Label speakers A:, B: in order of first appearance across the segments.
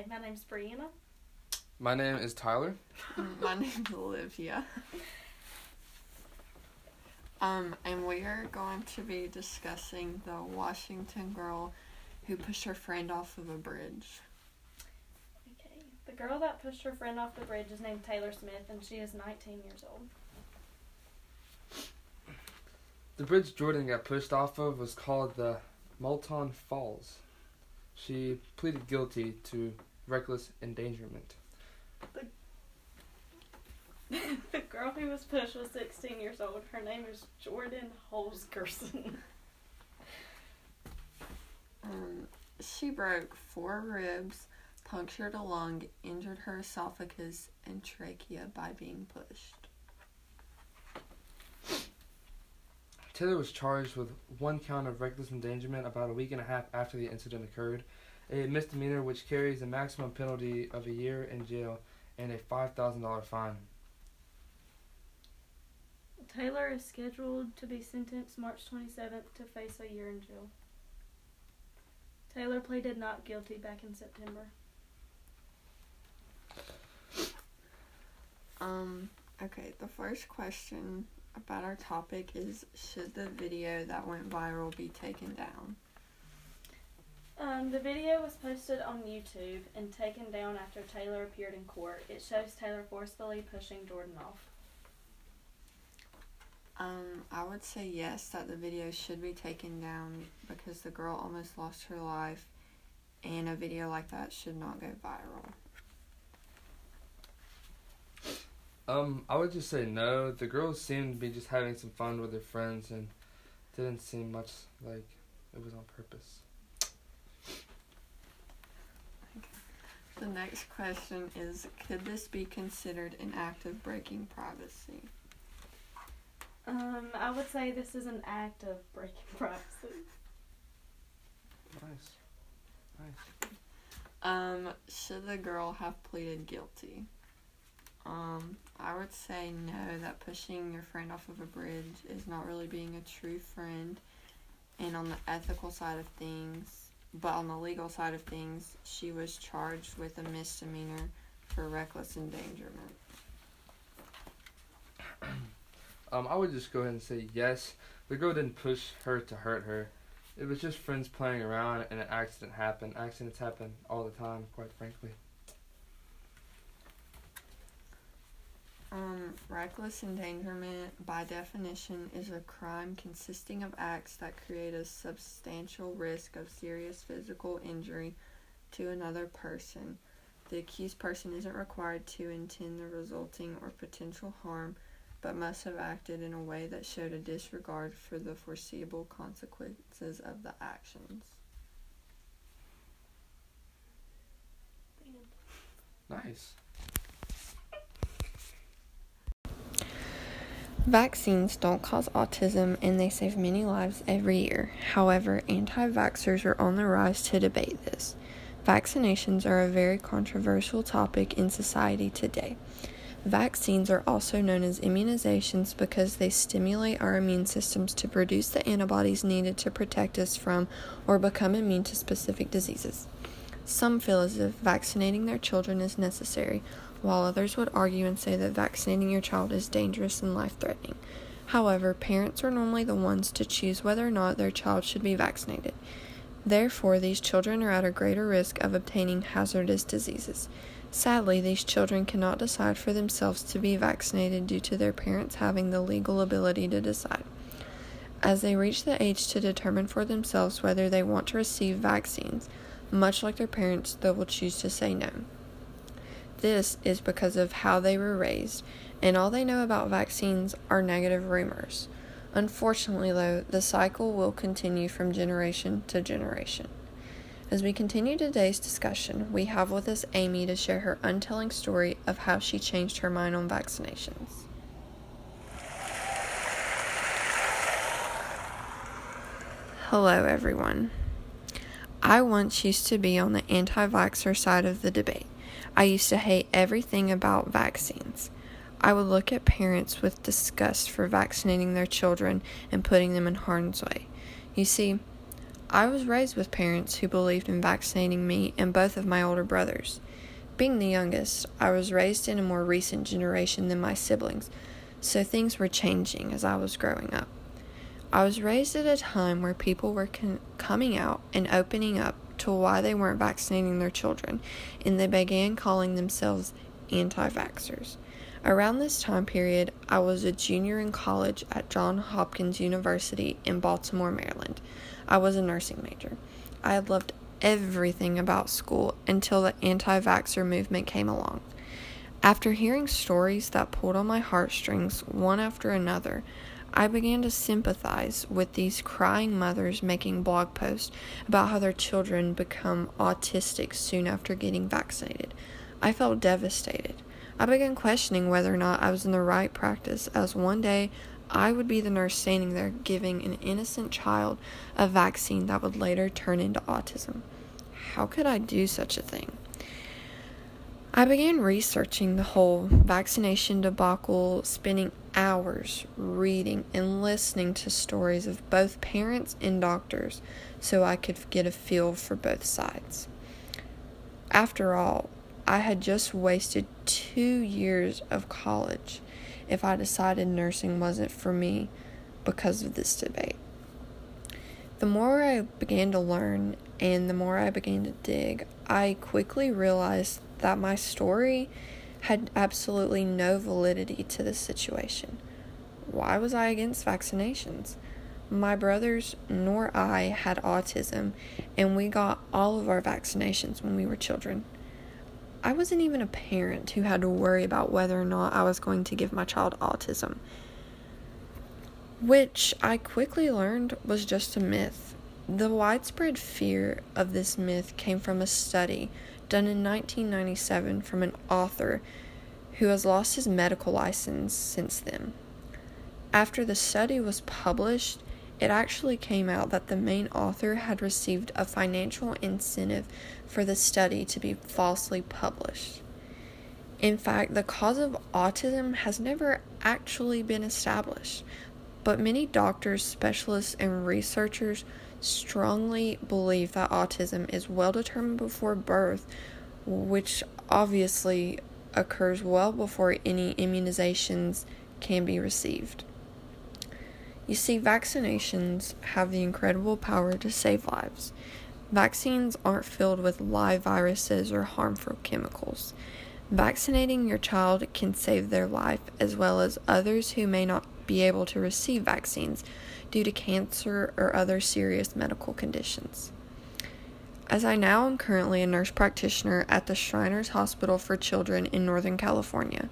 A: Okay, my name's Brianna.
B: My name is Tyler.
C: My name's Olivia. Um, and we are going to be discussing the Washington girl who pushed her friend off of a bridge.
A: Okay, the girl that pushed her friend off the bridge is named Taylor Smith, and she is 19 years old.
B: The bridge Jordan got pushed off of was called the Moulton Falls. She pleaded guilty to reckless endangerment.
A: the girl who was pushed was 16 years old. Her name is Jordan Holgerson.
C: Um, she broke four ribs, punctured a lung, injured her esophagus and trachea by being pushed.
B: Taylor was charged with one count of reckless endangerment about a week and a half after the incident occurred, a misdemeanor which carries a maximum penalty of a year in jail and a $5,000 fine.
A: Taylor is scheduled to be sentenced March 27th to face a year in jail. Taylor pleaded not guilty back in September.
C: Um, okay, the first question about our topic is should the video that went viral be taken down?
A: Um, the video was posted on YouTube and taken down after Taylor appeared in court. It shows Taylor forcefully pushing Jordan off.
C: Um, I would say yes, that the video should be taken down because the girl almost lost her life, and a video like that should not go viral.
B: Um, I would just say no. The girls seemed to be just having some fun with their friends and didn't seem much like it was on purpose.
C: The next question is Could this be considered an act of breaking privacy?
A: Um, I would say this is an act of breaking privacy.
B: Nice. Nice.
C: Um, should the girl have pleaded guilty? Um, I would say no, that pushing your friend off of a bridge is not really being a true friend. And on the ethical side of things, but on the legal side of things, she was charged with a misdemeanor for reckless endangerment.
B: Um, I would just go ahead and say yes. The girl didn't push her to hurt her. It was just friends playing around and an accident happened. Accidents happen all the time, quite frankly.
C: Um, reckless endangerment, by definition, is a crime consisting of acts that create a substantial risk of serious physical injury to another person. The accused person isn't required to intend the resulting or potential harm, but must have acted in a way that showed a disregard for the foreseeable consequences of the actions.
B: Nice.
C: Vaccines don't cause autism and they save many lives every year. However, anti vaxxers are on the rise to debate this. Vaccinations are a very controversial topic in society today. Vaccines are also known as immunizations because they stimulate our immune systems to produce the antibodies needed to protect us from or become immune to specific diseases. Some feel as if vaccinating their children is necessary, while others would argue and say that vaccinating your child is dangerous and life threatening. However, parents are normally the ones to choose whether or not their child should be vaccinated. Therefore, these children are at a greater risk of obtaining hazardous diseases. Sadly, these children cannot decide for themselves to be vaccinated due to their parents having the legal ability to decide. As they reach the age to determine for themselves whether they want to receive vaccines, much like their parents, they will choose to say no. This is because of how they were raised, and all they know about vaccines are negative rumors. Unfortunately, though, the cycle will continue from generation to generation. As we continue today's discussion, we have with us Amy to share her untelling story of how she changed her mind on vaccinations. Hello, everyone. I once used to be on the anti vaxxer side of the debate. I used to hate everything about vaccines. I would look at parents with disgust for vaccinating their children and putting them in harm's way. You see, I was raised with parents who believed in vaccinating me and both of my older brothers. Being the youngest, I was raised in a more recent generation than my siblings, so things were changing as I was growing up. I was raised at a time where people were con- coming out and opening up to why they weren't vaccinating their children, and they began calling themselves anti vaxxers. Around this time period, I was a junior in college at Johns Hopkins University in Baltimore, Maryland. I was a nursing major. I had loved everything about school until the anti vaxxer movement came along. After hearing stories that pulled on my heartstrings one after another, I began to sympathize with these crying mothers making blog posts about how their children become autistic soon after getting vaccinated. I felt devastated. I began questioning whether or not I was in the right practice, as one day I would be the nurse standing there giving an innocent child a vaccine that would later turn into autism. How could I do such a thing? I began researching the whole vaccination debacle, spending hours reading and listening to stories of both parents and doctors so I could get a feel for both sides. After all, I had just wasted two years of college if I decided nursing wasn't for me because of this debate. The more I began to learn and the more I began to dig, I quickly realized that my story had absolutely no validity to this situation. Why was I against vaccinations? My brothers nor I had autism, and we got all of our vaccinations when we were children. I wasn't even a parent who had to worry about whether or not I was going to give my child autism, which I quickly learned was just a myth. The widespread fear of this myth came from a study done in 1997 from an author who has lost his medical license since then. After the study was published, it actually came out that the main author had received a financial incentive for the study to be falsely published. In fact, the cause of autism has never actually been established, but many doctors, specialists, and researchers strongly believe that autism is well determined before birth, which obviously occurs well before any immunizations can be received. You see, vaccinations have the incredible power to save lives. Vaccines aren't filled with live viruses or harmful chemicals. Vaccinating your child can save their life as well as others who may not be able to receive vaccines due to cancer or other serious medical conditions. As I now am currently a nurse practitioner at the Shriners Hospital for Children in Northern California,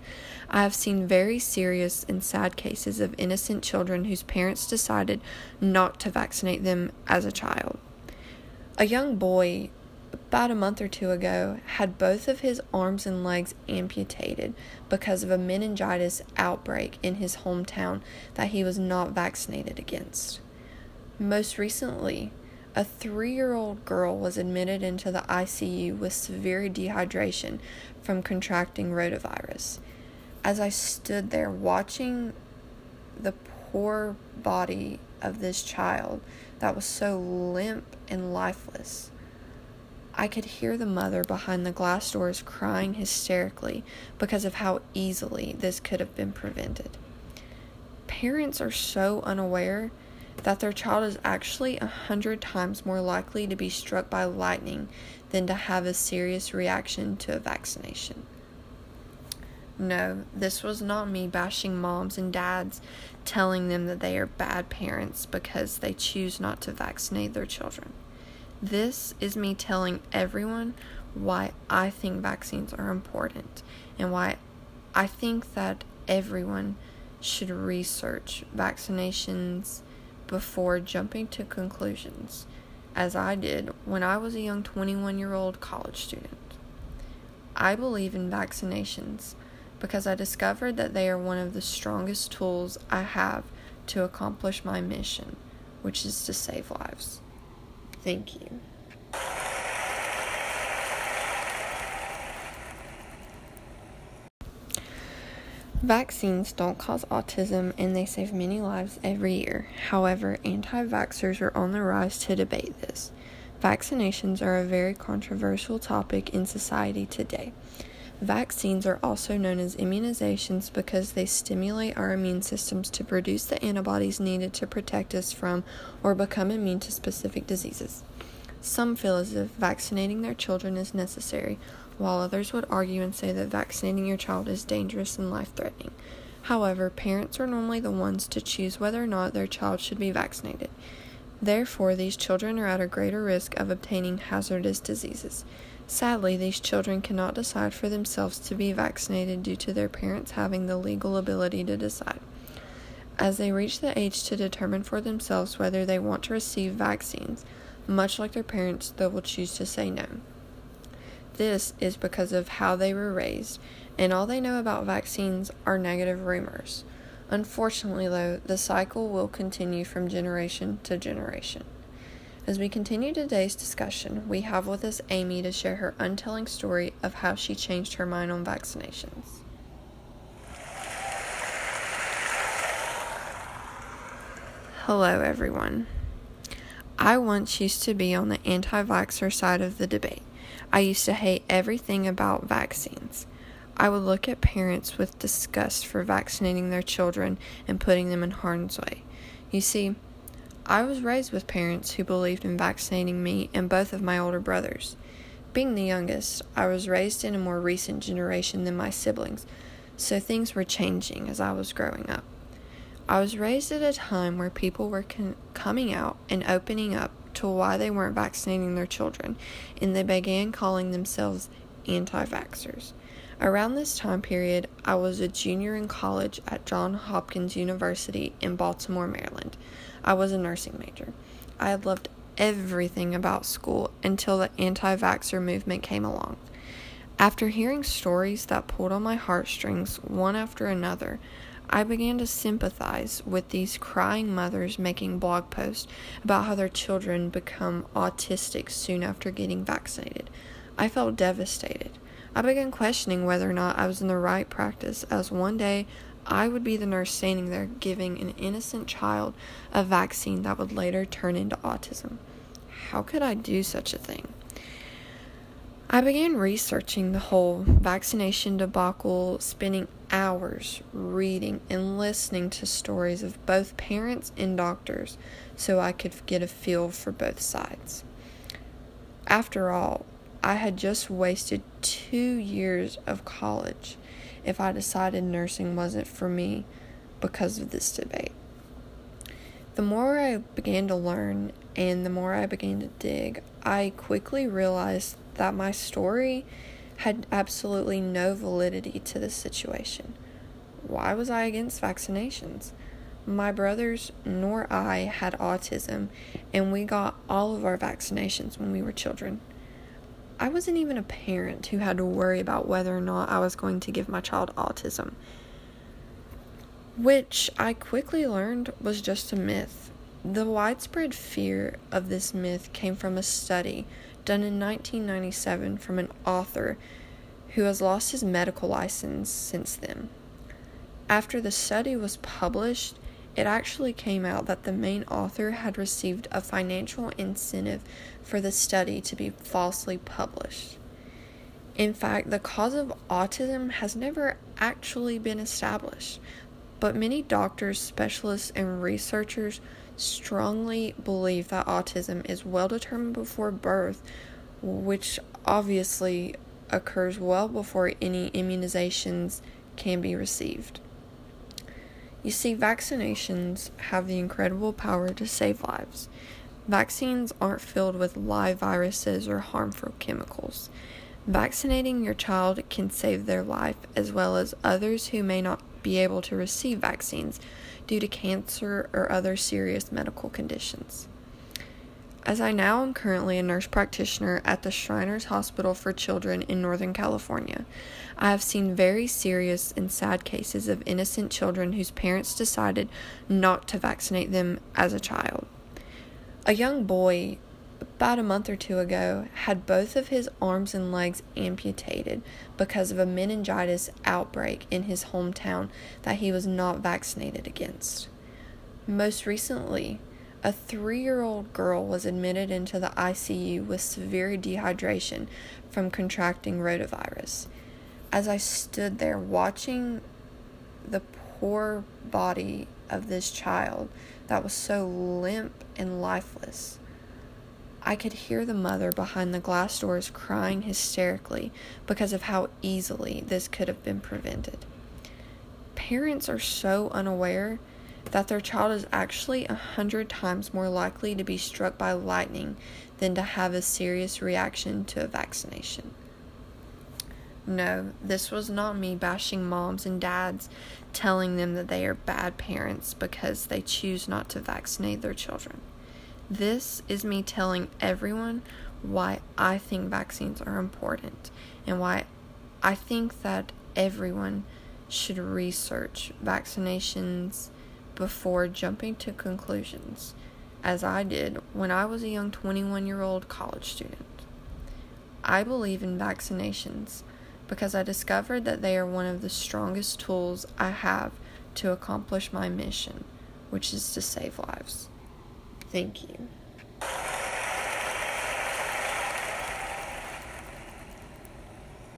C: I have seen very serious and sad cases of innocent children whose parents decided not to vaccinate them as a child. A young boy, about a month or two ago, had both of his arms and legs amputated because of a meningitis outbreak in his hometown that he was not vaccinated against. Most recently, a three year old girl was admitted into the ICU with severe dehydration from contracting rotavirus. As I stood there watching the poor body of this child that was so limp and lifeless, I could hear the mother behind the glass doors crying hysterically because of how easily this could have been prevented. Parents are so unaware that their child is actually a hundred times more likely to be struck by lightning than to have a serious reaction to a vaccination. No, this was not me bashing moms and dads, telling them that they are bad parents because they choose not to vaccinate their children. This is me telling everyone why I think vaccines are important and why I think that everyone should research vaccinations before jumping to conclusions, as I did when I was a young 21 year old college student. I believe in vaccinations because I discovered that they are one of the strongest tools I have to accomplish my mission, which is to save lives. Thank you. Vaccines don't cause autism and they save many lives every year. However, anti vaxxers are on the rise to debate this. Vaccinations are a very controversial topic in society today. Vaccines are also known as immunizations because they stimulate our immune systems to produce the antibodies needed to protect us from or become immune to specific diseases. Some feel as if vaccinating their children is necessary, while others would argue and say that vaccinating your child is dangerous and life threatening. However, parents are normally the ones to choose whether or not their child should be vaccinated. Therefore, these children are at a greater risk of obtaining hazardous diseases. Sadly, these children cannot decide for themselves to be vaccinated due to their parents having the legal ability to decide. As they reach the age to determine for themselves whether they want to receive vaccines, much like their parents, they will choose to say no. This is because of how they were raised, and all they know about vaccines are negative rumors. Unfortunately, though, the cycle will continue from generation to generation. As we continue today's discussion, we have with us Amy to share her untelling story of how she changed her mind on vaccinations. Hello, everyone. I once used to be on the anti vaxxer side of the debate. I used to hate everything about vaccines. I would look at parents with disgust for vaccinating their children and putting them in harm's way. You see, I was raised with parents who believed in vaccinating me and both of my older brothers. Being the youngest, I was raised in a more recent generation than my siblings, so things were changing as I was growing up. I was raised at a time where people were con- coming out and opening up to why they weren't vaccinating their children, and they began calling themselves anti vaxxers. Around this time period, I was a junior in college at Johns Hopkins University in Baltimore, Maryland. I was a nursing major. I had loved everything about school until the anti vaxxer movement came along. After hearing stories that pulled on my heartstrings one after another, I began to sympathize with these crying mothers making blog posts about how their children become autistic soon after getting vaccinated. I felt devastated. I began questioning whether or not I was in the right practice, as one day I would be the nurse standing there giving an innocent child a vaccine that would later turn into autism. How could I do such a thing? I began researching the whole vaccination debacle, spending hours reading and listening to stories of both parents and doctors so I could get a feel for both sides. After all, I had just wasted two years of college if I decided nursing wasn't for me because of this debate. The more I began to learn and the more I began to dig, I quickly realized that my story had absolutely no validity to this situation. Why was I against vaccinations? My brothers nor I had autism, and we got all of our vaccinations when we were children. I wasn't even a parent who had to worry about whether or not I was going to give my child autism, which I quickly learned was just a myth. The widespread fear of this myth came from a study done in 1997 from an author who has lost his medical license since then. After the study was published, it actually came out that the main author had received a financial incentive for the study to be falsely published. In fact, the cause of autism has never actually been established, but many doctors, specialists, and researchers strongly believe that autism is well determined before birth, which obviously occurs well before any immunizations can be received. You see, vaccinations have the incredible power to save lives. Vaccines aren't filled with live viruses or harmful chemicals. Vaccinating your child can save their life as well as others who may not be able to receive vaccines due to cancer or other serious medical conditions. As I now am currently a nurse practitioner at the Shriners Hospital for Children in Northern California, I have seen very serious and sad cases of innocent children whose parents decided not to vaccinate them as a child. A young boy about a month or two ago, had both of his arms and legs amputated because of a meningitis outbreak in his hometown that he was not vaccinated against. Most recently, a three year old girl was admitted into the ICU with severe dehydration from contracting rotavirus. As I stood there watching the poor body of this child that was so limp and lifeless, I could hear the mother behind the glass doors crying hysterically because of how easily this could have been prevented. Parents are so unaware that their child is actually a hundred times more likely to be struck by lightning than to have a serious reaction to a vaccination. No, this was not me bashing moms and dads, telling them that they are bad parents because they choose not to vaccinate their children. This is me telling everyone why I think vaccines are important and why I think that everyone should research vaccinations before jumping to conclusions, as I did when I was a young 21 year old college student. I believe in vaccinations because I discovered that they are one of the strongest tools I have to accomplish my mission, which is to save lives. Thank you.